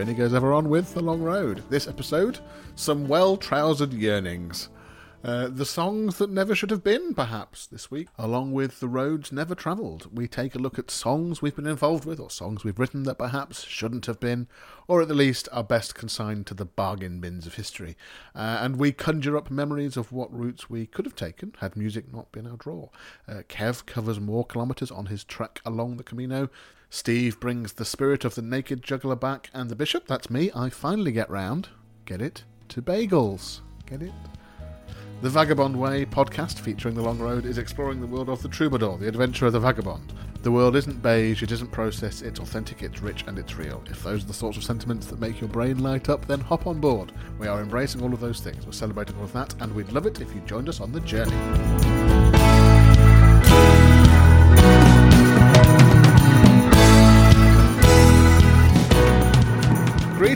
journey goes ever on with The Long Road. This episode, some well trousered yearnings. Uh, the songs that never should have been, perhaps, this week, along with the roads never travelled. We take a look at songs we've been involved with, or songs we've written that perhaps shouldn't have been, or at the least are best consigned to the bargain bins of history. Uh, and we conjure up memories of what routes we could have taken had music not been our draw. Uh, Kev covers more kilometres on his trek along the Camino. Steve brings the spirit of the naked juggler back, and the bishop, that's me, I finally get round, get it, to bagels. Get it? The Vagabond Way podcast featuring The Long Road is exploring the world of the troubadour, the adventure of the vagabond. The world isn't beige, it isn't processed, it's authentic, it's rich, and it's real. If those are the sorts of sentiments that make your brain light up, then hop on board. We are embracing all of those things, we're celebrating all of that, and we'd love it if you joined us on the journey.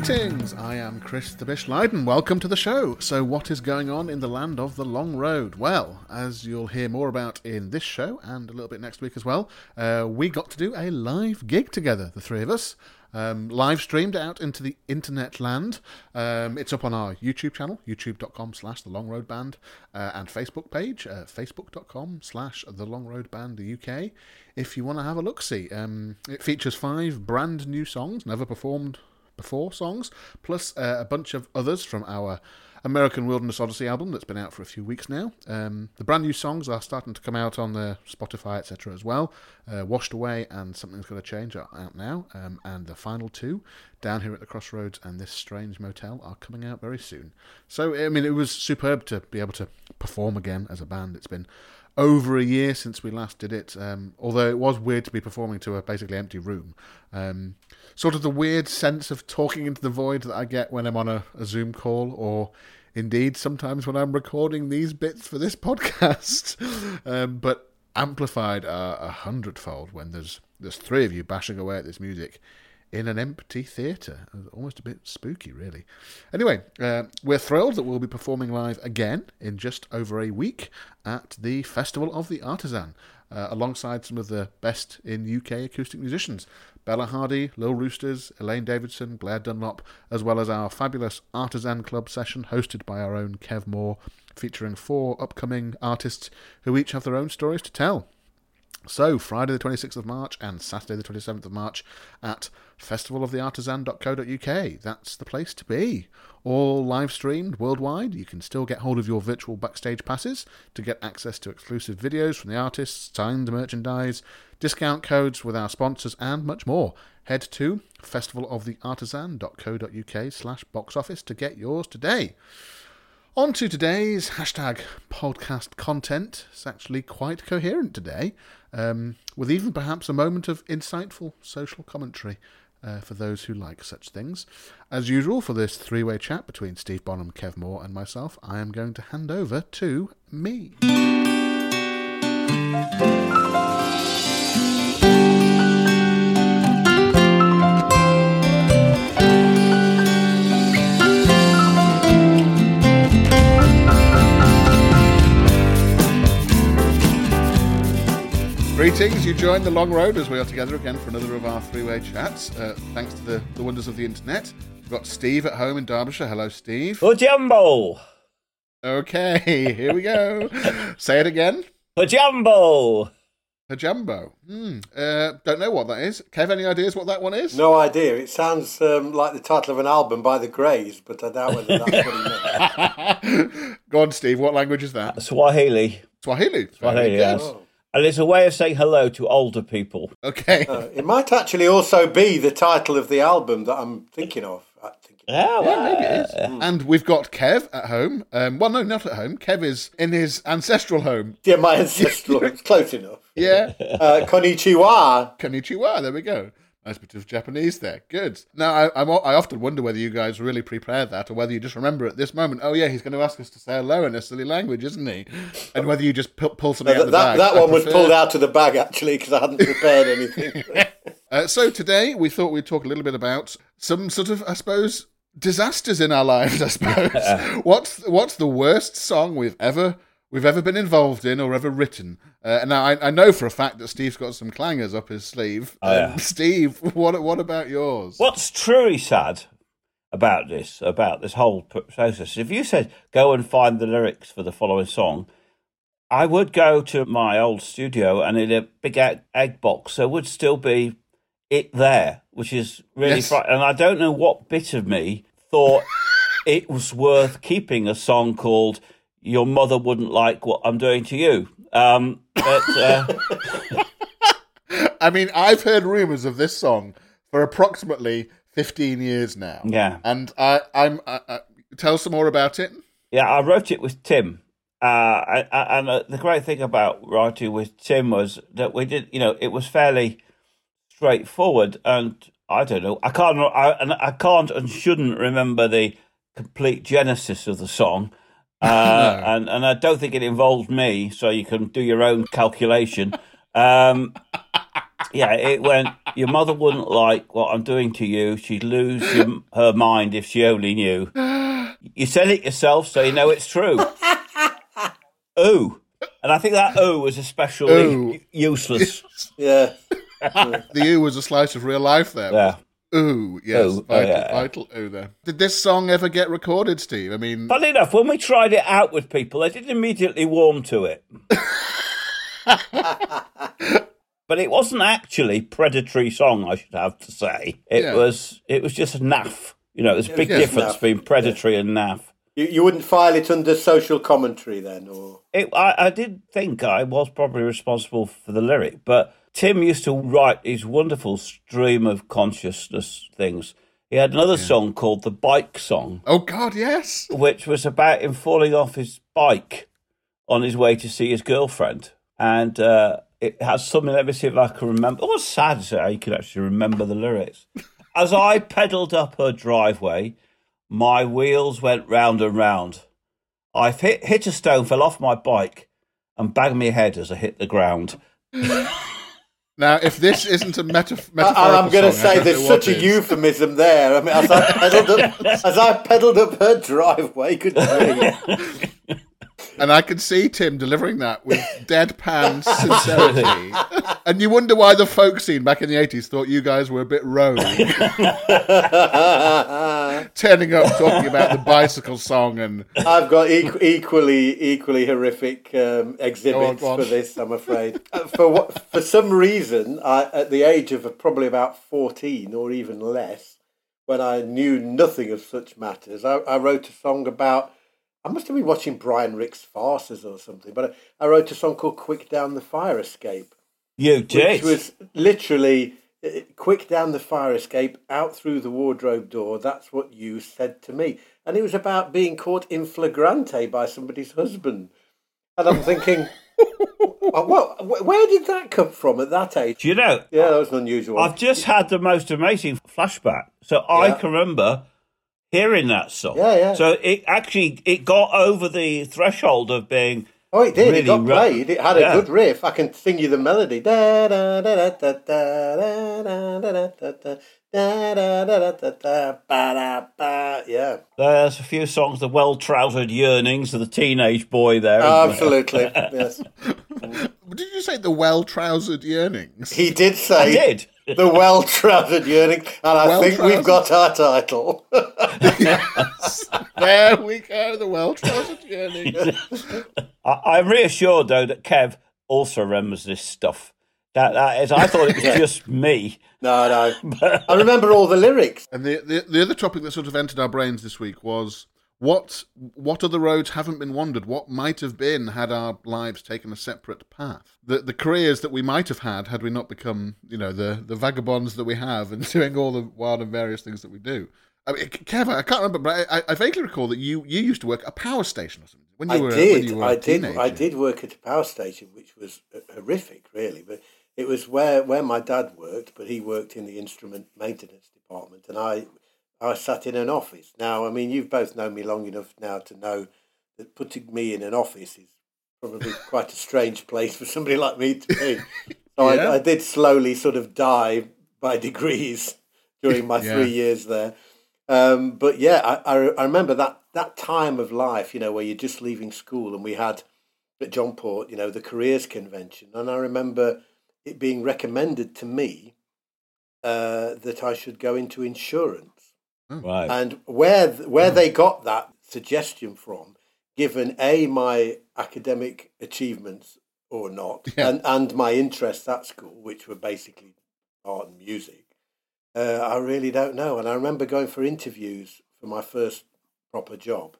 Greetings, I am Chris the Bish Leiden. Welcome to the show. So, what is going on in the land of the long road? Well, as you'll hear more about in this show and a little bit next week as well, uh, we got to do a live gig together, the three of us. Um, live streamed out into the internet land. Um, it's up on our YouTube channel, youtube.com slash the long road band, uh, and Facebook page, uh, facebook.com slash the long road band UK. If you want to have a look see, um, it features five brand new songs, never performed before songs, plus uh, a bunch of others from our American Wilderness Odyssey album that's been out for a few weeks now. Um, the brand new songs are starting to come out on the Spotify, etc. as well. Uh, Washed Away and Something's Gonna Change are out now, um, and the final two, Down Here at the Crossroads and This Strange Motel, are coming out very soon. So, I mean, it was superb to be able to perform again as a band. It's been over a year since we last did it. Um, although it was weird to be performing to a basically empty room. Um, sort of the weird sense of talking into the void that I get when I'm on a, a Zoom call, or indeed sometimes when I'm recording these bits for this podcast. um, but amplified a, a hundredfold when there's there's three of you bashing away at this music in an empty theatre. Almost a bit spooky, really. Anyway, uh, we're thrilled that we'll be performing live again in just over a week at the Festival of the Artisan, uh, alongside some of the best in UK acoustic musicians. Bella Hardy, Lil Roosters, Elaine Davidson, Blair Dunlop, as well as our fabulous Artisan Club session hosted by our own Kev Moore, featuring four upcoming artists who each have their own stories to tell. So, Friday the 26th of March and Saturday the 27th of March at festivaloftheartisan.co.uk. That's the place to be. All live streamed worldwide. You can still get hold of your virtual backstage passes to get access to exclusive videos from the artists, signed merchandise, discount codes with our sponsors, and much more. Head to festivaloftheartisan.co.uk slash box office to get yours today. On to today's hashtag podcast content. It's actually quite coherent today, um, with even perhaps a moment of insightful social commentary uh, for those who like such things. As usual, for this three way chat between Steve Bonham, Kev Moore, and myself, I am going to hand over to me. Greetings, you join the long road as we are together again for another of our three way chats. Uh, thanks to the, the wonders of the internet. We've got Steve at home in Derbyshire. Hello, Steve. Pajumbo! Okay, here we go. Say it again. Pajumbo! Pajumbo. Hmm. Uh, don't know what that is. Kev, any ideas what that one is? No idea. It sounds um, like the title of an album by the Greys, but I doubt whether that's what he meant. Go on, Steve. What language is that? Swahili. Swahili. Swahili, Very yes. Oh. And it's a way of saying hello to older people. Okay. Uh, it might actually also be the title of the album that I'm thinking of. I think Oh, Yeah, maybe it is. uh, And we've got Kev at home. Um, well, no, not at home. Kev is in his ancestral home. Yeah, my ancestral. it's close enough. Yeah. Uh, konnichiwa. Konnichiwa. There we go. Nice bit of Japanese there. Good. Now, I, I'm, I often wonder whether you guys really prepared that or whether you just remember at this moment, oh, yeah, he's going to ask us to say hello in a silly language, isn't he? And whether you just pull, pull something out That, of the that, bag. that one was pulled out of the bag actually because I hadn't prepared anything. Uh, so today we thought we'd talk a little bit about some sort of, I suppose, disasters in our lives. I suppose. what's what's the worst song we've ever we've ever been involved in or ever written. Uh, and now I, I know for a fact that Steve's got some clangers up his sleeve. Oh, yeah. Um, Steve, what what about yours? What's truly sad about this, about this whole process, if you said go and find the lyrics for the following song, I would go to my old studio and in a big egg, egg box there would still be it there, which is really Yes. And I don't know what bit of me thought it was worth keeping a song called "Your Mother Wouldn't Like What I'm Doing to You." Um, but uh, I mean, I've heard rumours of this song for approximately 15 years now. yeah, And I, I'm. I, I, tell some more about it. Yeah, I wrote it with Tim. Uh, and and uh, the great thing about writing with Tim was that we did, you know, it was fairly straightforward. And I don't know, I can't, I, and I can't and shouldn't remember the complete genesis of the song. Uh, and, and I don't think it involved me, so you can do your own calculation. Um, yeah, it went. Your mother wouldn't like what I'm doing to you. She'd lose your, her mind if she only knew. You said it yourself, so you know it's true. ooh, and I think that ooh was especially Ooh. useless. Yeah. The ooh was a slice of real life there. Yeah. Ooh, yes, Ooh, oh, vital, yeah. vital ooh there. Did this song ever get recorded, Steve? I mean, Funny enough, when we tried it out with people, they didn't immediately warm to it. but it wasn't actually predatory song, I should have to say. It Yeah. was. It was just naff. You know, there's a big Yeah, difference naff. between predatory and naff. You, you wouldn't file it under social commentary then, or It, I, I did think I was probably responsible for the lyric, but Tim used to write these wonderful stream of consciousness things. He had another song called the Bike Song, oh God, yes. which was about him falling off his bike on his way to see his girlfriend. And uh, it has something, let me see if I can remember. Oh, sad to say how you can actually remember the lyrics. As I pedalled up her driveway, my wheels went round and round. I hit, hit a stone, fell off my bike, and banged my head as I hit the ground. Now, if this isn't a I, metaphorical I'm going to say there's such a is. euphemism there. I mean, as I pedalled up, as I pedalled up her driveway, good grief. And I can see Tim delivering that with deadpan sincerity. and you wonder why the folk scene back in the 80s thought you guys were a bit rogue. Turning up talking about the bicycle song and I've got equ- equally equally horrific um, exhibits on, for this. I'm afraid. Uh, for what, for some reason, I, at the age of probably about fourteen or even less, when I knew nothing of such matters, I, I wrote a song about. I must have been watching Brian Rix farces or something, but I, I wrote a song called "Quick Down the Fire Escape." You did. which was literally uh, quick down the fire escape, out through the wardrobe door. That's what you said to me, and it was about being caught in flagrante by somebody's husband. And I'm thinking, "Oh, what? wh- Where did that come from at that age? Do you know, Yeah, that was an unusual. I've just had the most amazing flashback. So I can remember hearing that song. Yeah, yeah. So it actually it got over the threshold of being Oh, it did. really it got played. It had a Yeah. good riff. I can sing you the melody. Da da da yeah. There's a few songs, the well trousered yearnings of the teenage boy there. Absolutely, there? yes. did you say the well trousered yearnings? He did say. I did. The well trousered yearnings, and I well-trousered. think we've got our title. There we go, the well trousered yearnings. I'm reassured, though, that Kev also remembers this stuff. That, that is, I thought it was just me. no, no. I remember all the lyrics. And the, the the other topic that sort of entered our brains this week was what what other roads haven't been wandered? What might have been had our lives taken a separate path? The the careers that we might have had had we not become you know the the vagabonds that we have and doing all the wild and various things that we do. I mean, Kev, I can't remember, but I, I vaguely recall that you, you used to work at a power station or something when you I were when did. you were a I did. teenager. I did work at a power station, which was horrific, really. But it was where where my dad worked, but he worked in the instrument maintenance department, and I I sat in an office. Now, I mean, you've both known me long enough now to know that putting me in an office is probably quite a strange place for somebody like me to be. So Yeah. I, I did slowly sort of die by degrees during my Yeah. three years there. Um, but yeah, I, I, I remember that, that time of life, you know, where you're just leaving school and we had at John Port, you know, the careers convention, and I remember it being recommended to me uh, that I should go into insurance. Right. And where where they got that suggestion from, given a my academic achievements or not, Yeah. and and my interests at school, which were basically art and music, uh, I really don't know. And I remember going for interviews for my first proper job,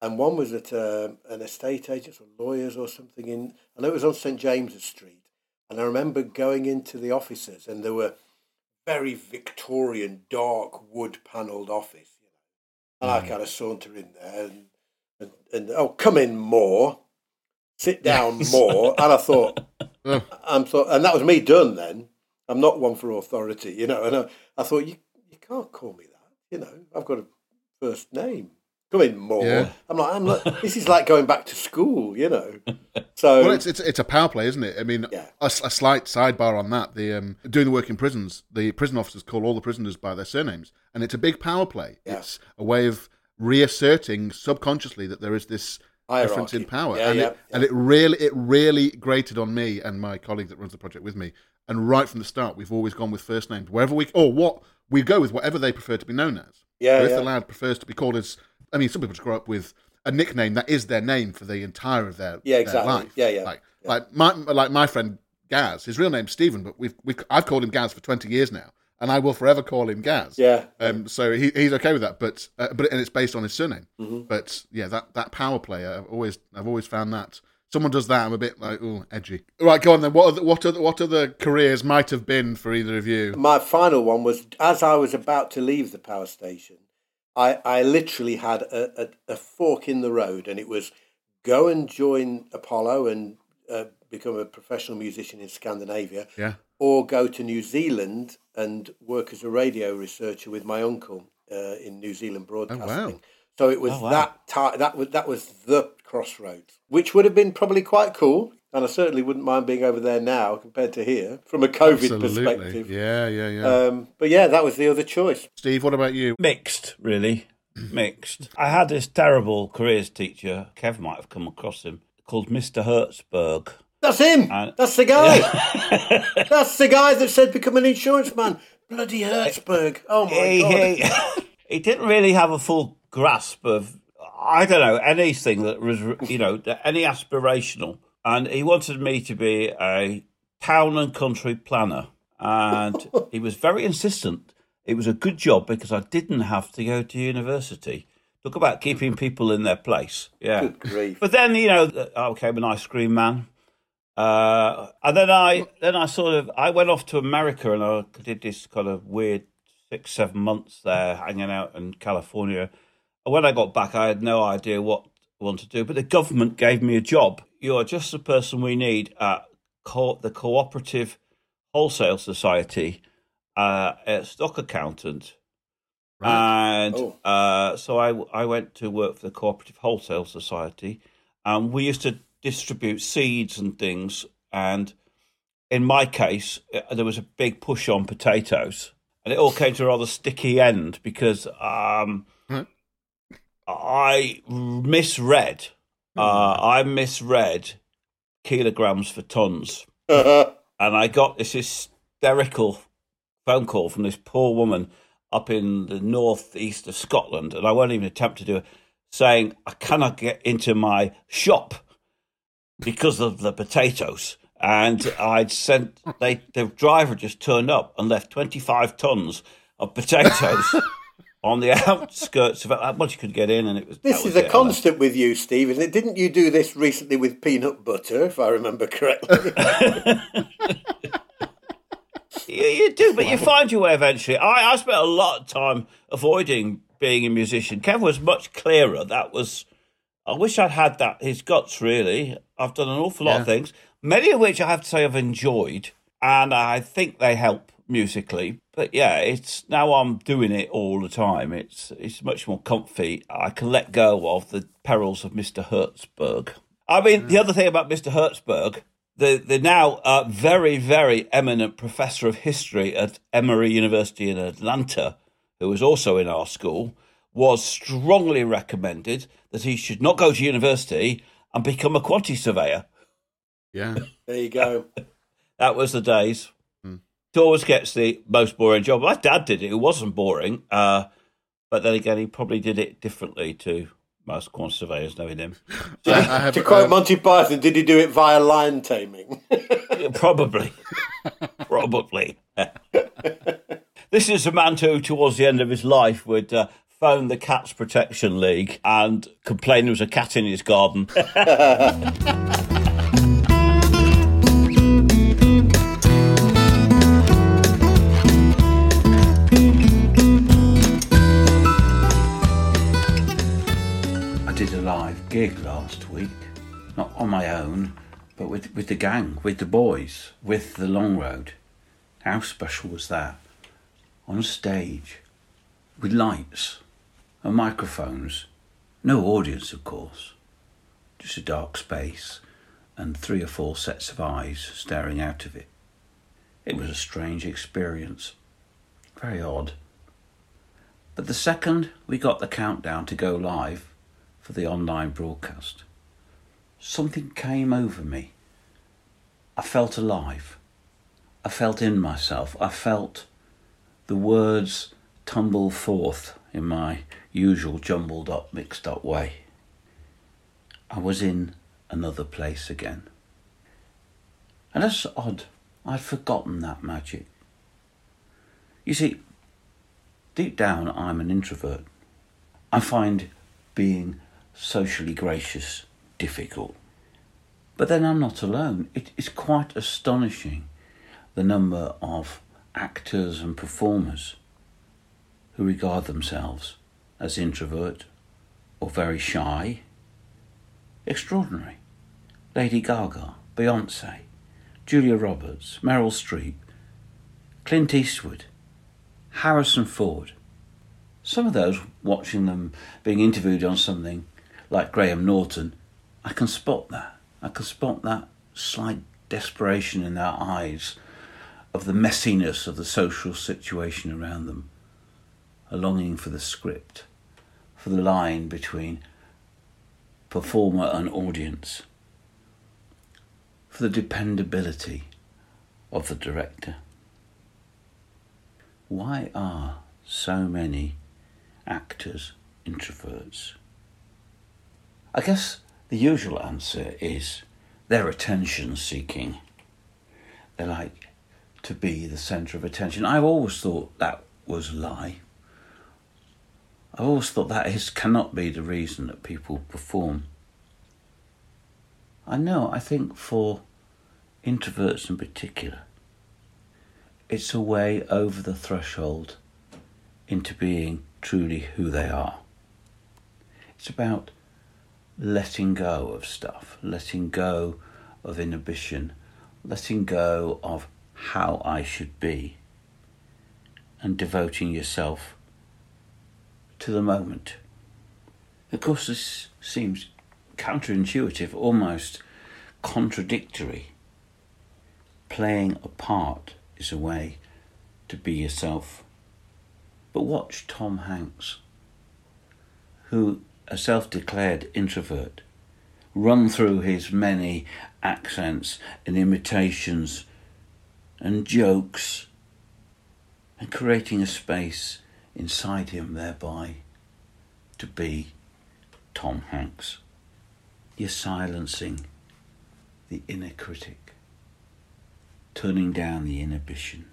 and one was at um an estate agent or lawyers or something in. I know it was on St James's Street, and I remember going into the offices, and there were very Victorian, dark wood panelled office, you know. And I kind of saunter in there and, and, and oh, come in more, sit down more. And I thought, mm. I'm thought, and that was me done then. I'm not one for authority, you know. And I, I thought, you, you can't call me that, you know. I've got a first name. Come in more. Yeah. I'm like, I'm like, this is like going back to school, you know. So Well, it's, it's it's a power play, isn't it? I mean, Yeah. a, a slight sidebar on that: the um, doing the work in prisons, the prison officers call all the prisoners by their surnames, and it's a big power play. Yeah. It's a way of reasserting subconsciously that there is this difference in power, Yeah, and yeah, it and it really it really grated on me and my colleague that runs the project with me. And right from the start, we've always gone with first names wherever we or what we go with whatever they prefer to be known as. Yeah, So if the lad prefers to be called as, I mean, some people just grow up with a nickname that is their name for the entire of their, Yeah, their exactly. life. Yeah, yeah, Like, yeah. like my like my friend Gaz. His real name's Stephen, but we've, we've I've called him Gaz for twenty years now, and I will forever call him Gaz. yeah. Um, so he, he's okay with that, but uh, but and it's based on his surname. Mhm. But yeah, that, that power play, I've always I've always found that someone does that, I'm a bit like oh edgy. Right, go on then. What are the, what are the, what other careers might have been for either of you? My final one was as I was about to leave the power station, I, I literally had a, a, a fork in the road, and it was go and join Apollo and uh, become a professional musician in Scandinavia, Yeah, or go to New Zealand and work as a radio researcher with my uncle uh, in New Zealand broadcasting. So it was Oh, wow. that ti that was that was the crossroads, which would have been probably quite cool. And I certainly wouldn't mind being over there now compared to here from a COVID absolutely. perspective. Yeah, yeah, yeah. Um, but yeah, that was the other choice. Steve, what about you? Mixed, really. Mixed. I had this terrible careers teacher, Kev might have come across him, called Mr. Hertzberg. That's him. And- That's the guy. That's the guy that said become an insurance man. Bloody Hertzberg. Oh my he, god. he, he didn't really have a full grasp of I don't know anything that was you know any aspirational, and he wanted me to be a town and country planner, and he was very insistent. It was a good job because I didn't have to go to university. Talk about keeping people in their place. Yeah. Good grief. But then you know, I became an ice cream man, uh, and then I then I sort of I went off to America and I did this kind of weird six seven months there, hanging out in California. And when I got back, I had no idea what I wanted to do. But the government gave me a job. You are just the person we need at co- the Cooperative Wholesale Society, uh, a stock accountant. Right. And Oh. uh, so I, I went to work for the Cooperative Wholesale Society, and we used to distribute seeds and things. And in my case, uh, there was a big push on potatoes, and it all came to a rather sticky end because um. I misread. Uh, I misread kilograms for tons and I got this hysterical phone call from this poor woman up in the northeast of Scotland, and I won't even attempt to do it, saying I cannot get into my shop because of the potatoes. And I'd sent they the driver just turned up and left twenty five tons of potatoes on the outskirts of it. Well, you could get in, and it was This is was a it. Constant with you, Steve, isn't it? Didn't you do this recently with peanut butter, if I remember correctly? You, you do, but you find your way eventually. I, I spent a lot of time avoiding being a musician. Kev was much clearer. That was, I wish I'd had that. His guts, really. I've done an awful lot of things, many of which I have to say I've enjoyed, and I think they help musically. But yeah, it's now I'm doing it all the time. It's it's much more comfy. I can let go of the perils of Mr. Hertzberg. I mean, the other thing about Mr. Hertzberg the the now uh, very very eminent professor of history at Emory University in Atlanta, who was also in our school, was strongly recommended that he should not go to university and become a quantity surveyor. Yeah. There you go. That was the days. It always gets the most boring job. My dad did it. It wasn't boring. Uh, but then again, he probably did it differently to most corn surveyors, knowing him. I, I have, to quote um, Monty Python, did he do it via lion taming? Probably. Probably. this is a man who, towards the end of his life, would uh, phone the Cats Protection League and complain there was a cat in his garden. Gig last week, not on my own, but with, with the gang, with the boys, with the Long Road. How special was that? On stage, with lights and microphones, no audience, of course, just a dark space and three or four sets of eyes staring out of it. It was a strange experience, very odd. But the second we got the countdown to go live for the online broadcast, something came over me. I felt alive. I felt in myself. I felt the words tumble forth in my usual jumbled up, mixed up way. I was in another place again. And that's odd. I'd forgotten that magic. You see, deep down, I'm an introvert. I find being socially gracious difficult. But then I'm not alone. It is quite astonishing the number of actors and performers who regard themselves as introvert or very shy. Extraordinary. Lady Gaga, Beyonce, Julia Roberts, Meryl Streep, Clint Eastwood, Harrison Ford. Some of those watching them being interviewed on something like Graham Norton, I can spot that. I can spot that slight desperation in their eyes of the messiness of the social situation around them, a longing for the script, for the line between performer and audience, for the dependability of the director. Why are so many actors introverts? I guess the usual answer is they're attention seeking. They like to be the centre of attention. I've always thought that was a lie. I've always thought that is cannot be the reason that people perform. I know, I think for introverts in particular, it's a way over the threshold into being truly who they are. It's about letting go of stuff, letting go of inhibition, letting go of how I should be, and devoting yourself to the moment. Of course, this seems counterintuitive, almost contradictory. Playing a part is a way to be yourself. But watch Tom Hanks, who, a self declared introvert, run through his many accents and imitations and jokes and creating a space inside him thereby to be Tom Hanks. You're silencing the inner critic, turning down the inhibition.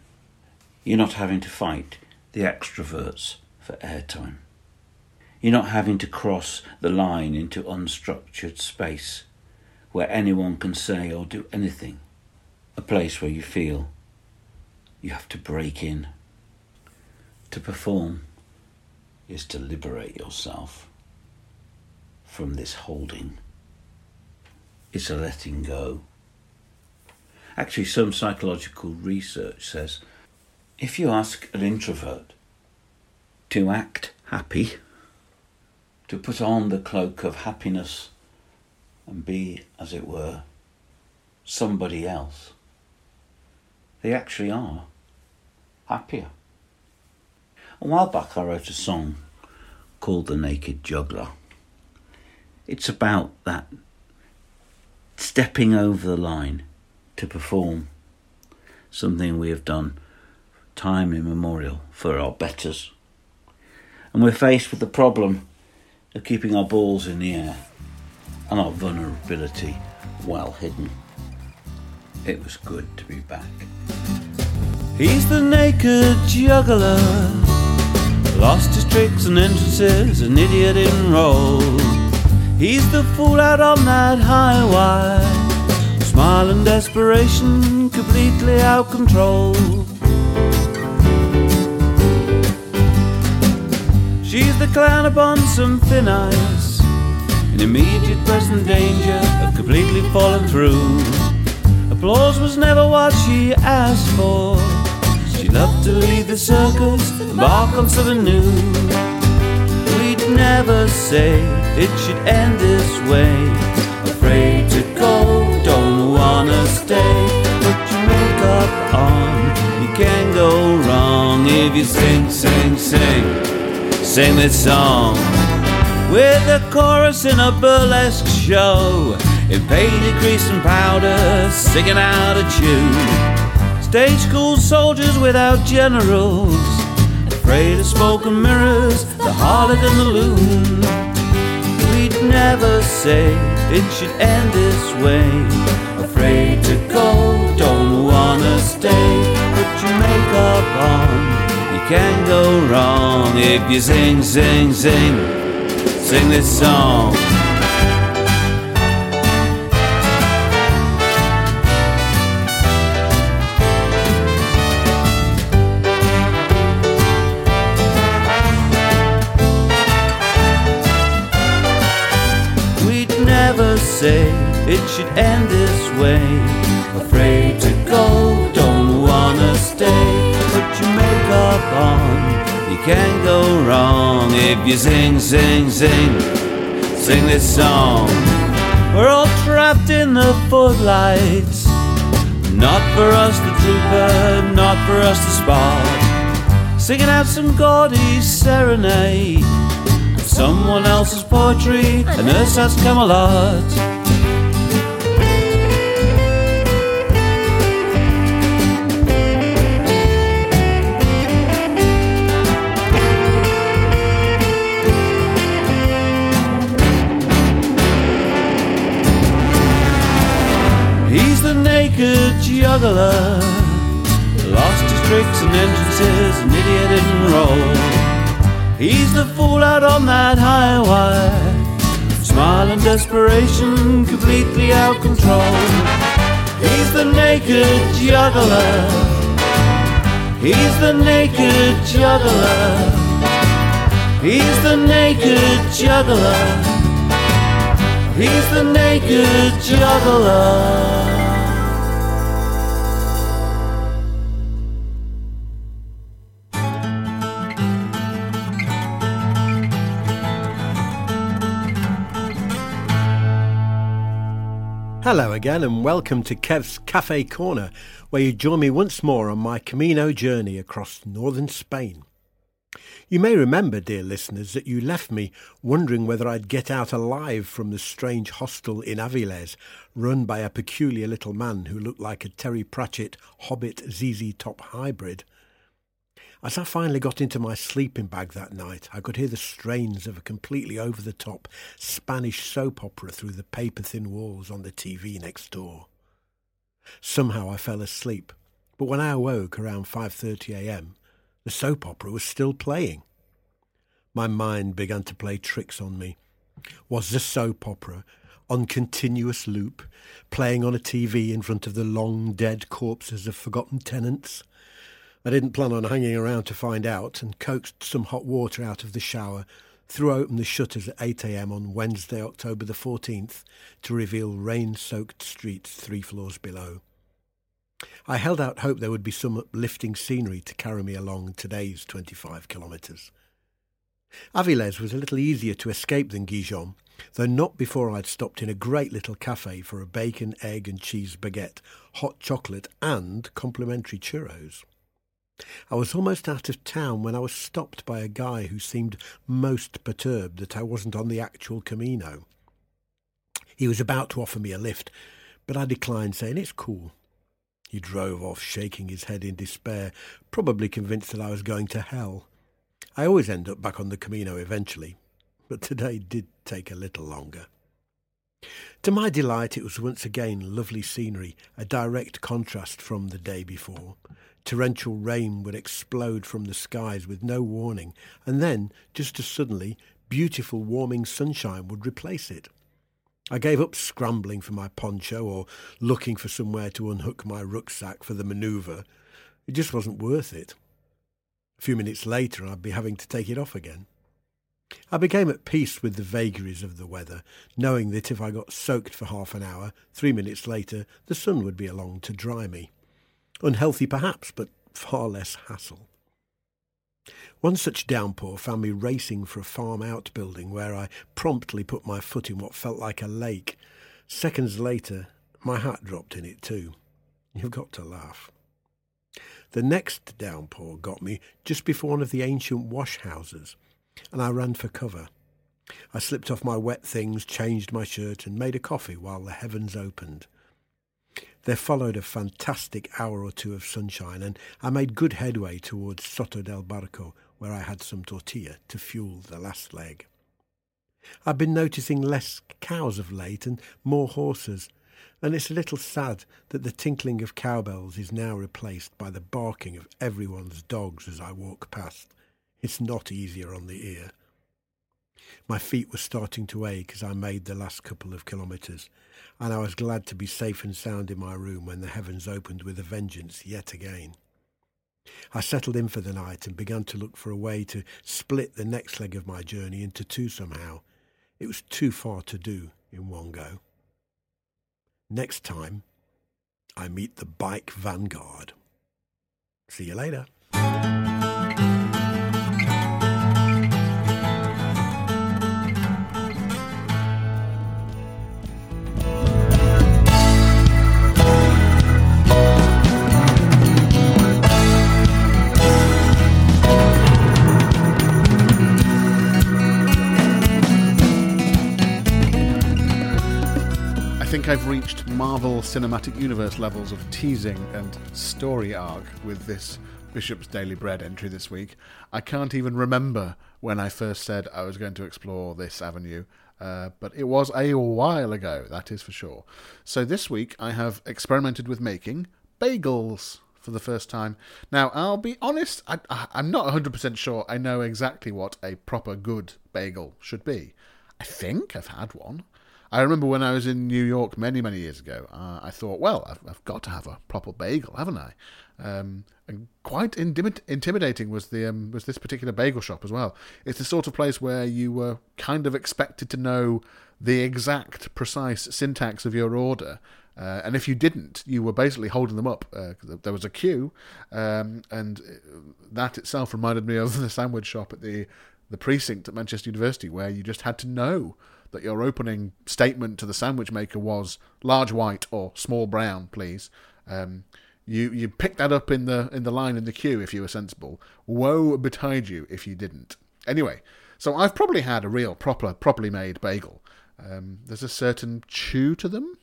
You're not having to fight the extroverts for airtime. You're not having to cross the line into unstructured space where anyone can say or do anything, a place where you feel you have to break in. To perform is to liberate yourself from this holding. It's a letting go. Actually, some psychological research says if you ask an introvert to act happy, to put on the cloak of happiness and be, as it were, somebody else, they actually are happier. A while back, I wrote a song called The Naked Juggler. It's about that stepping over the line to perform something we have done time immemorial for our betters. And we're faced with the problem of keeping our balls in the air and our vulnerability well hidden. It was good to be back. He's the naked juggler, lost his tricks and entrances, an idiot in role. He's the fool out on that highway, smile and desperation completely out control. She's the clown upon some thin ice, in immediate present danger of completely falling through. Applause was never what she asked for. She loved to lead the circus, embark on something new. We'd never say it should end this way. Afraid to go, don't wanna stay. Put your makeup on, you can't go wrong if you sing, sing, sing sing this song with a chorus in a burlesque show in painted grease and powder, singing out a tune. Stage school soldiers without generals, afraid of smoke and mirrors, the harlot and the loon. We'd never say it should end this way. Afraid to go, don't wanna stay. Put your makeup on can go wrong if you sing, sing, sing, sing this song. You sing, sing, sing, sing this song. We're all trapped in the footlights. Not for us the trooper, not for us the spot. Singing out some gaudy serenade. Someone else's poetry, and us has come a lot. Juggler. Lost his tricks and entrances, an idiot in roll. He's the fool out on that highway. Smile and desperation, completely out control. He's the naked juggler. He's the naked juggler. He's the naked juggler. He's the naked juggler. Hello again, and welcome to Kev's Cafe Corner, where you join me once more on my Camino journey across northern Spain. You may remember, dear listeners, that you left me wondering whether I'd get out alive from the strange hostel in Avilés, run by a peculiar little man who looked like a Terry Pratchett Hobbit ZZ Top hybrid. As I finally got into my sleeping bag that night, I could hear the strains of a completely over the top Spanish soap opera through the paper thin walls on the TV next door. Somehow I fell asleep, but when I awoke around 5:30 a.m., the soap opera was still playing. My mind began to play tricks on me. Was the soap opera on continuous loop, playing on a TV in front of the long dead corpses of forgotten tenants? I didn't plan on hanging around to find out and coaxed some hot water out of the shower, threw open the shutters at 8am on Wednesday, October the 14th, to reveal rain-soaked streets three floors below. I held out hope there would be some uplifting scenery to carry me along today's 25 kilometres. Avilés was a little easier to escape than Gijón, though not before I'd stopped in a great little cafe for a bacon, egg and cheese baguette, hot chocolate and complimentary churros. I was almost out of town when I was stopped by a guy who seemed most perturbed that I wasn't on the actual Camino. He was about to offer me a lift, But I declined, saying it's cool. He drove off, shaking his head in despair, probably convinced that I was going to hell. I always end up back on the Camino eventually, but today did take a little longer. To my delight, it was once again lovely scenery, a direct contrast from the day before. Torrential rain would explode from the skies with no warning, and then, just as suddenly, beautiful warming sunshine would replace it. I gave up scrambling for my poncho or looking for somewhere to unhook my rucksack for the manoeuvre. It just wasn't worth it. A few minutes later, I'd be having to take it off again. I became at peace with the vagaries of the weather, knowing that if I got soaked for half an hour, three minutes later the sun would be along to dry me. Unhealthy perhaps, but far less hassle. One such downpour found me racing for a farm outbuilding where I promptly put my foot in what felt like a lake. Seconds later, my hat dropped in it too. You've got to laugh. The next downpour got me just before one of the ancient wash houses, and I ran for cover. I slipped off my wet things, changed my shirt, and made a coffee while the heavens opened. There followed a fantastic hour or two of sunshine, and I made good headway towards Soto del Barco, where I had some tortilla to fuel the last leg. I've been noticing less cows of late and more horses, and it's a little sad that the tinkling of cowbells is now replaced by the barking of everyone's dogs as I walk past. It's not easier on the ear. My feet were starting to ache as I made the last couple of kilometres, and I was glad to be safe and sound in my room when the heavens opened with a vengeance yet again. I settled in for the night and began to look for a way to split the next leg of my journey into two somehow. It was too far to do in one go. Next time, I meet the bike vanguard. See you later. I've reached Marvel Cinematic Universe levels of teasing and story arc with this Bishop's Daily Bread entry this week. I can't even remember when I first said I was going to explore this avenue, uh, but it was a while ago, that is for sure. So this week I have experimented with making bagels for the first time. Now, I'll be honest, I, am not 100% sure I know exactly what a proper good bagel should be. I think I've had one. I remember when I was in New York many, many years ago, uh, I thought, well, I've, I've, got to have a proper bagel, haven't I? Um, and quite intimid- intimidating was the um, was this particular bagel shop as well. It's the sort of place where you were kind of expected to know the exact, precise syntax of your order. Uh, and if you didn't, you were basically holding them up. Uh, there was a queue, um, and that itself reminded me of the sandwich shop at the the precinct at Manchester University, where you just had to know that your opening statement to the sandwich maker was large white or small brown, please. Um, you you picked that up in the in the line in the queue if you were sensible. Woe betide you if you didn't. Anyway, so I've probably had a real proper properly made bagel. Um, there's a certain chew to them,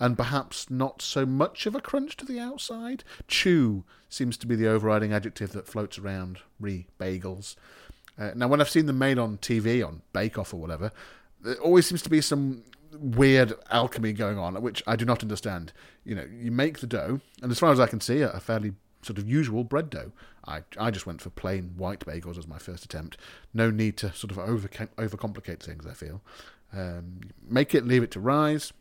and perhaps not so much of a crunch to the outside. Chew seems to be the overriding adjective that floats around re bagels. Uh, now, when I've seen them made on TV, on Bake Off or whatever, there always seems to be some weird alchemy going on, which I do not understand. You know, you make the dough, and as far as I can see, a fairly sort of usual bread dough. I I just went for plain white bagels as my first attempt. No need to sort of over overcomplicate things. I feel. Um, make it, leave it to rise.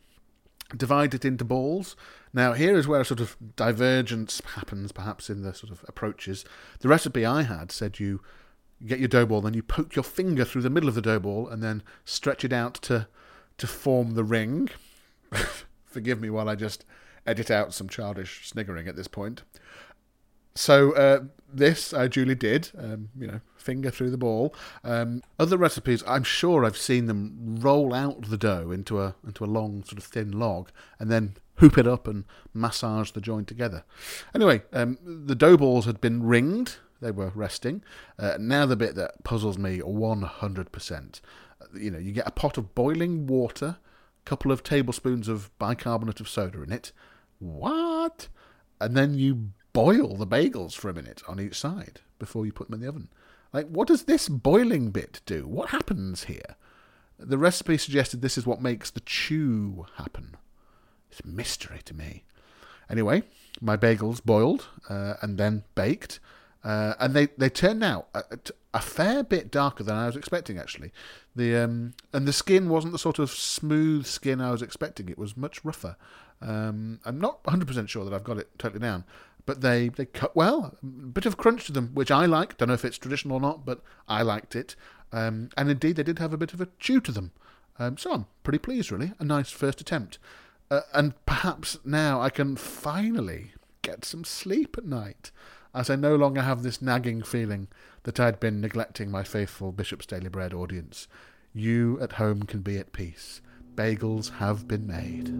Divide it into balls. Now here is where a sort of divergence happens, perhaps in the sort of approaches. The recipe I had said you you get your dough ball, then you poke your finger through the middle of the dough ball and then stretch it out to to form the ring. Forgive me while I just edit out some childish sniggering at this point. So uh, this I duly did, um, you know, finger through the ball. Um, other recipes, I'm sure I've seen them roll out the dough into a into a long sort of thin log and then hoop it up and massage the joint together. Anyway, um, the dough balls had been ringed they were resting. Uh, now the bit that puzzles me 100%. You know, you get a pot of boiling water, a couple of tablespoons of bicarbonate of soda in it. What? And then you boil the bagels for a minute on each side before you put them in the oven. Like, what does this boiling bit do? What happens here? The recipe suggested this is what makes the chew happen. It's a mystery to me. Anyway, my bagels boiled uh, and then baked, uh, and they, they turned out a, a, fair bit darker than I was expecting. Actually, the um, and the skin wasn't the sort of smooth skin I was expecting. It was much rougher. Um, I'm not 100% sure that I've got it totally down, but they, they cut well. A bit of crunch to them, which I like. Don't know if it's traditional or not, but I liked it. Um, and indeed, they did have a bit of a chew to them. Um, so I'm pretty pleased, really. A nice first attempt. Uh, and perhaps now I can finally get some sleep at night, as I no longer have this nagging feeling that I'd been neglecting my faithful Bishop's Daily Bread audience. You at home can be at peace. Bagels have been made.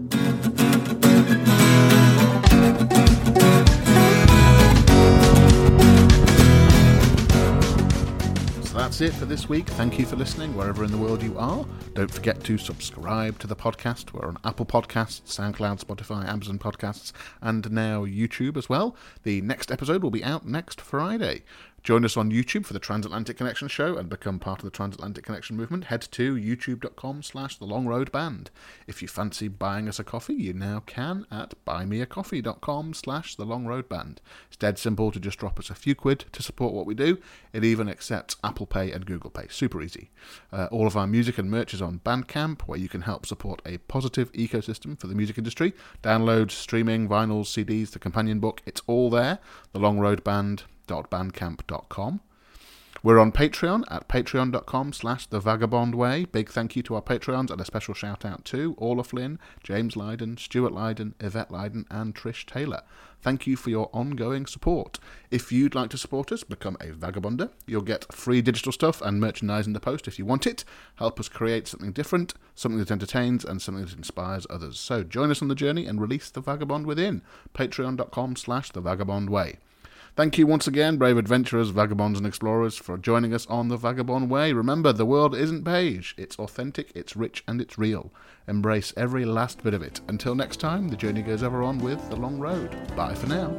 That's it for this week. Thank you for listening wherever in the world you are. Don't forget to subscribe to the podcast. We're on Apple Podcasts, SoundCloud, Spotify, Amazon Podcasts, and now YouTube as well. The next episode will be out next Friday. Join us on YouTube for the Transatlantic Connection show and become part of the Transatlantic Connection movement. Head to youtube.com slash the long road band. If you fancy buying us a coffee, you now can at buymeacoffee.com slash the long road band. It's dead simple to just drop us a few quid to support what we do. It even accepts Apple Pay and Google Pay. Super easy. Uh, all of our music and merch is on Bandcamp, where you can help support a positive ecosystem for the music industry. Downloads, streaming, vinyls, CDs, the companion book, it's all there. The Long Road Band www.bandcamp.com. We're on Patreon at patreon.com slash the vagabond way. Big thank you to our Patreons and a special shout out to Orla Flynn, James Lydon, Stuart Lydon, Yvette Lydon, and Trish Taylor. Thank you for your ongoing support. If you'd like to support us, become a vagabonder. You'll get free digital stuff and merchandise in the post if you want it. Help us create something different, something that entertains, and something that inspires others. So join us on the journey and release the vagabond within. Patreon.com slash the vagabond way. Thank you once again, brave adventurers, vagabonds, and explorers, for joining us on the Vagabond Way. Remember, the world isn't beige. It's authentic, it's rich, and it's real. Embrace every last bit of it. Until next time, the journey goes ever on with The Long Road. Bye for now.